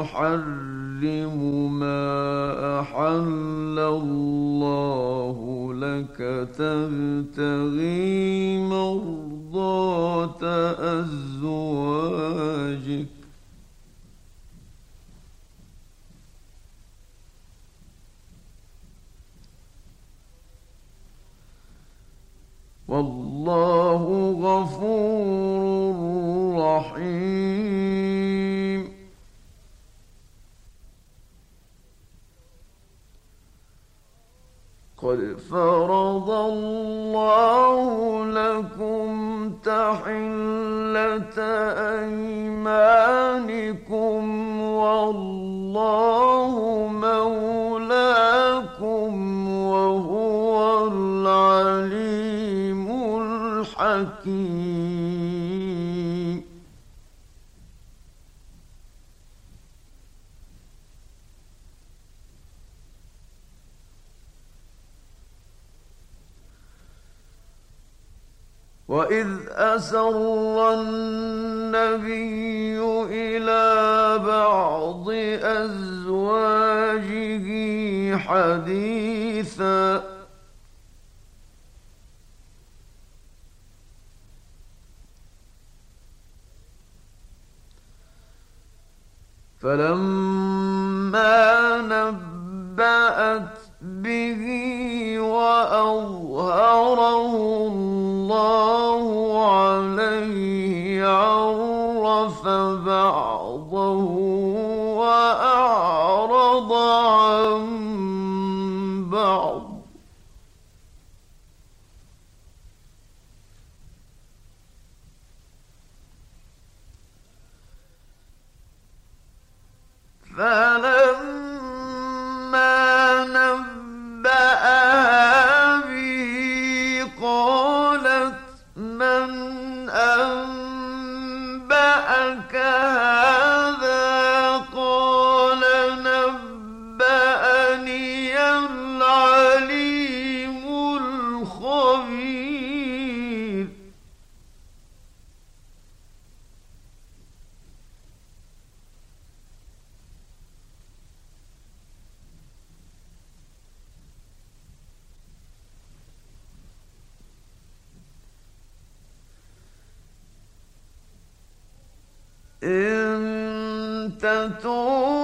تحرم ما أحل الله لك. تبتغي مرضات أزواجك. والله غفور رحيم. قد فرض الله لكم تحلة أيمانكم والله مولاكم وهو العليم الحكيم. وإذ أسر النبي إلى بعض أزواجه حديثا فلما نبأت تتوب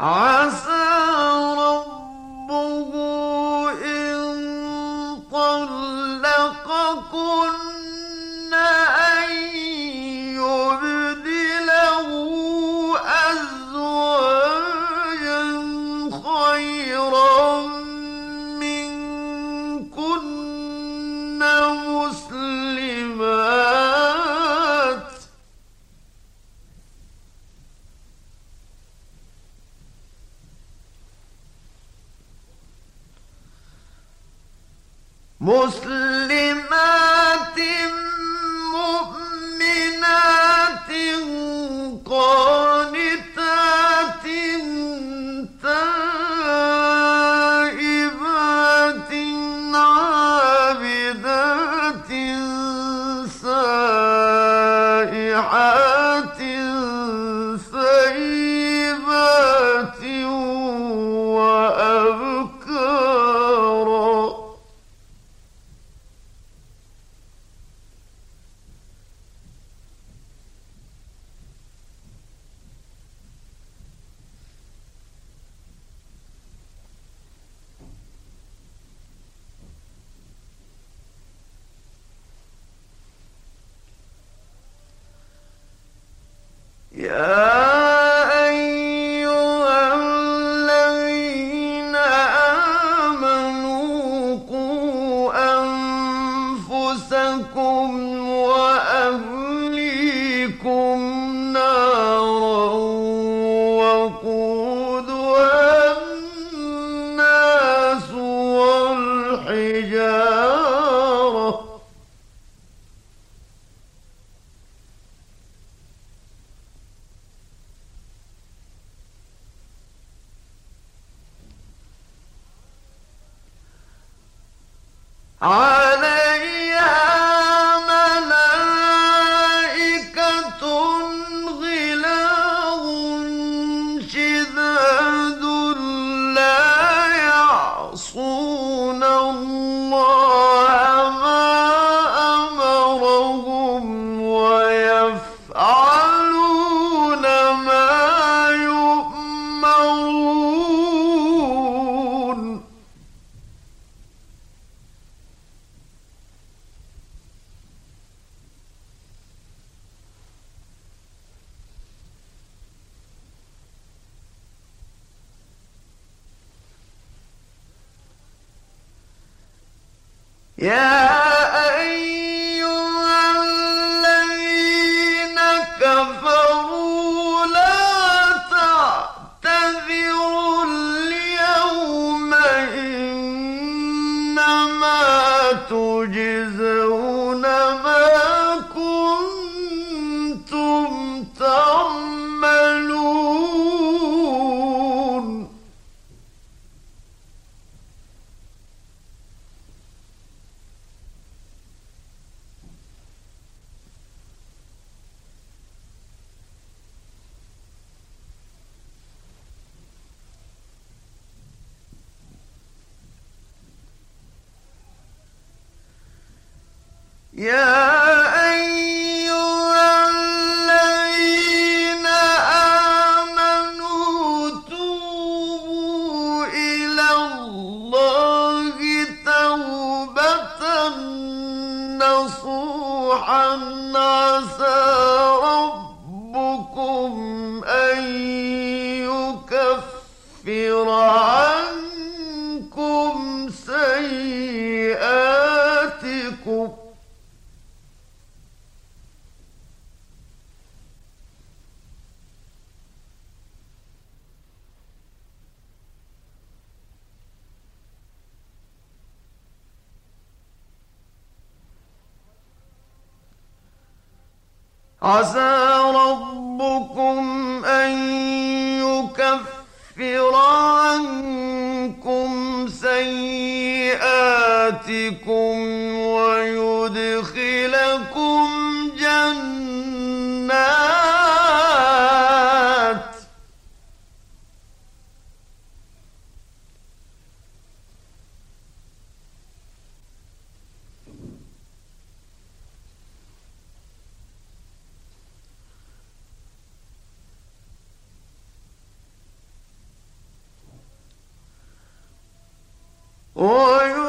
عسى مسلمات مؤمنات قانتات تائبات عابدات سائحات Yeah. Ah! يا عسى ربكم أن يكفر عنكم سيئاتكم Oh,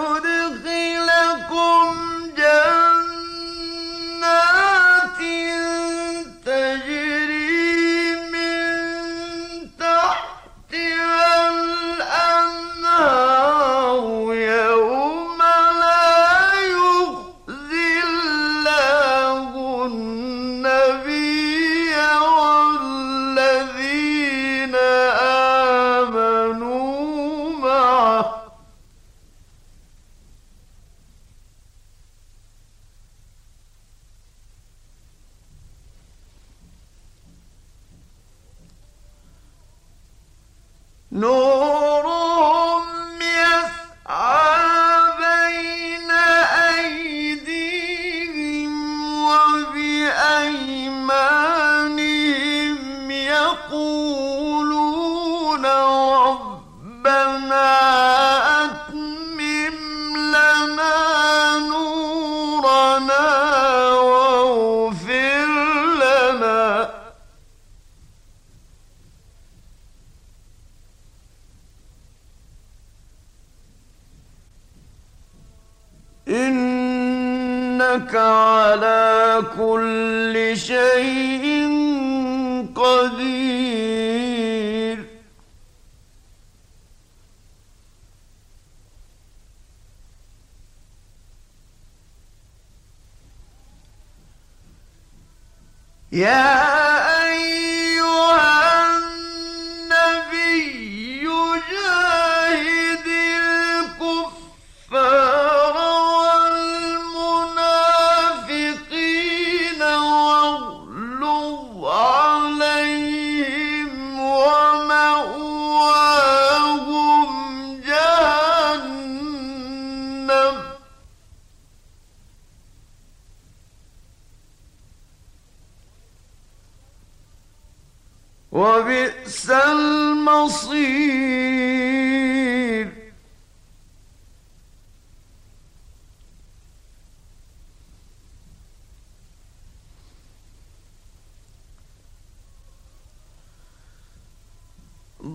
كل شيء قدير. يا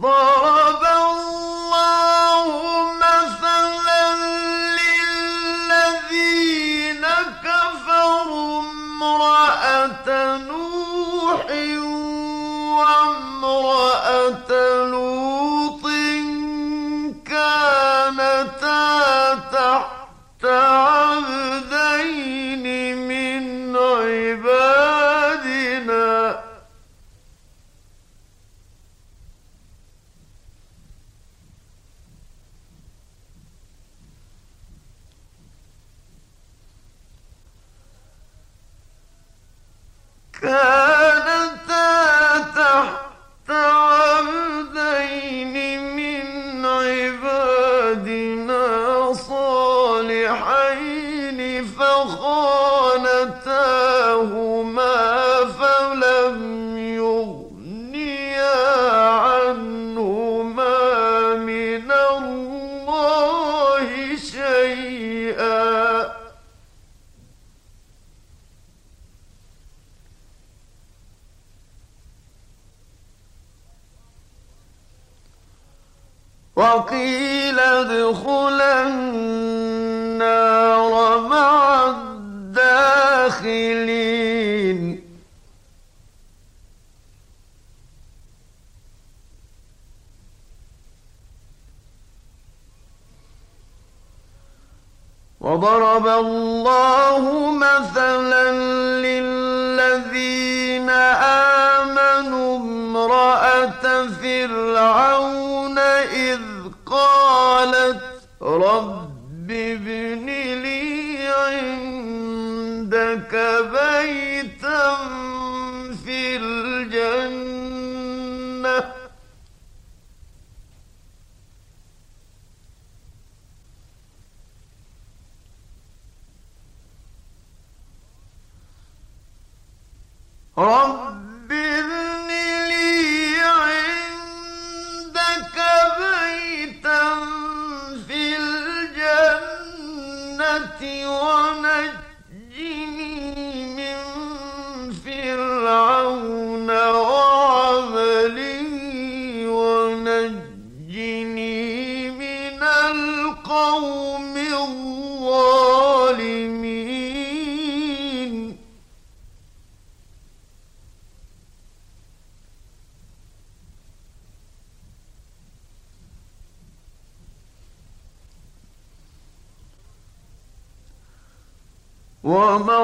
Oh. وقيل الداخلين وضرب الله مثلا للذين آمنوا امرأة فرعون إذ قالت رب ابن عندك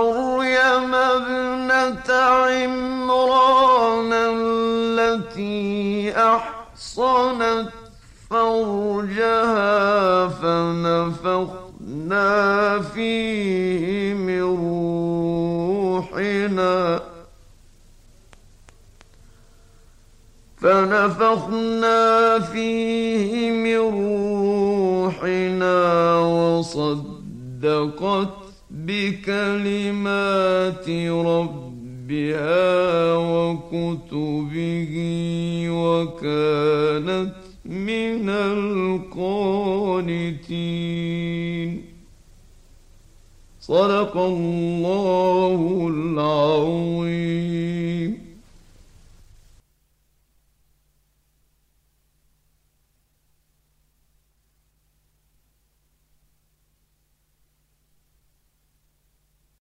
ومريم ابنة عمران التي أحصنت فرجها فنفخنا فيه من روحنا. فنفخنا فيه من روحنا وصدقت بكلمات ربها وكتبه وكانت من القانتين. صدق الله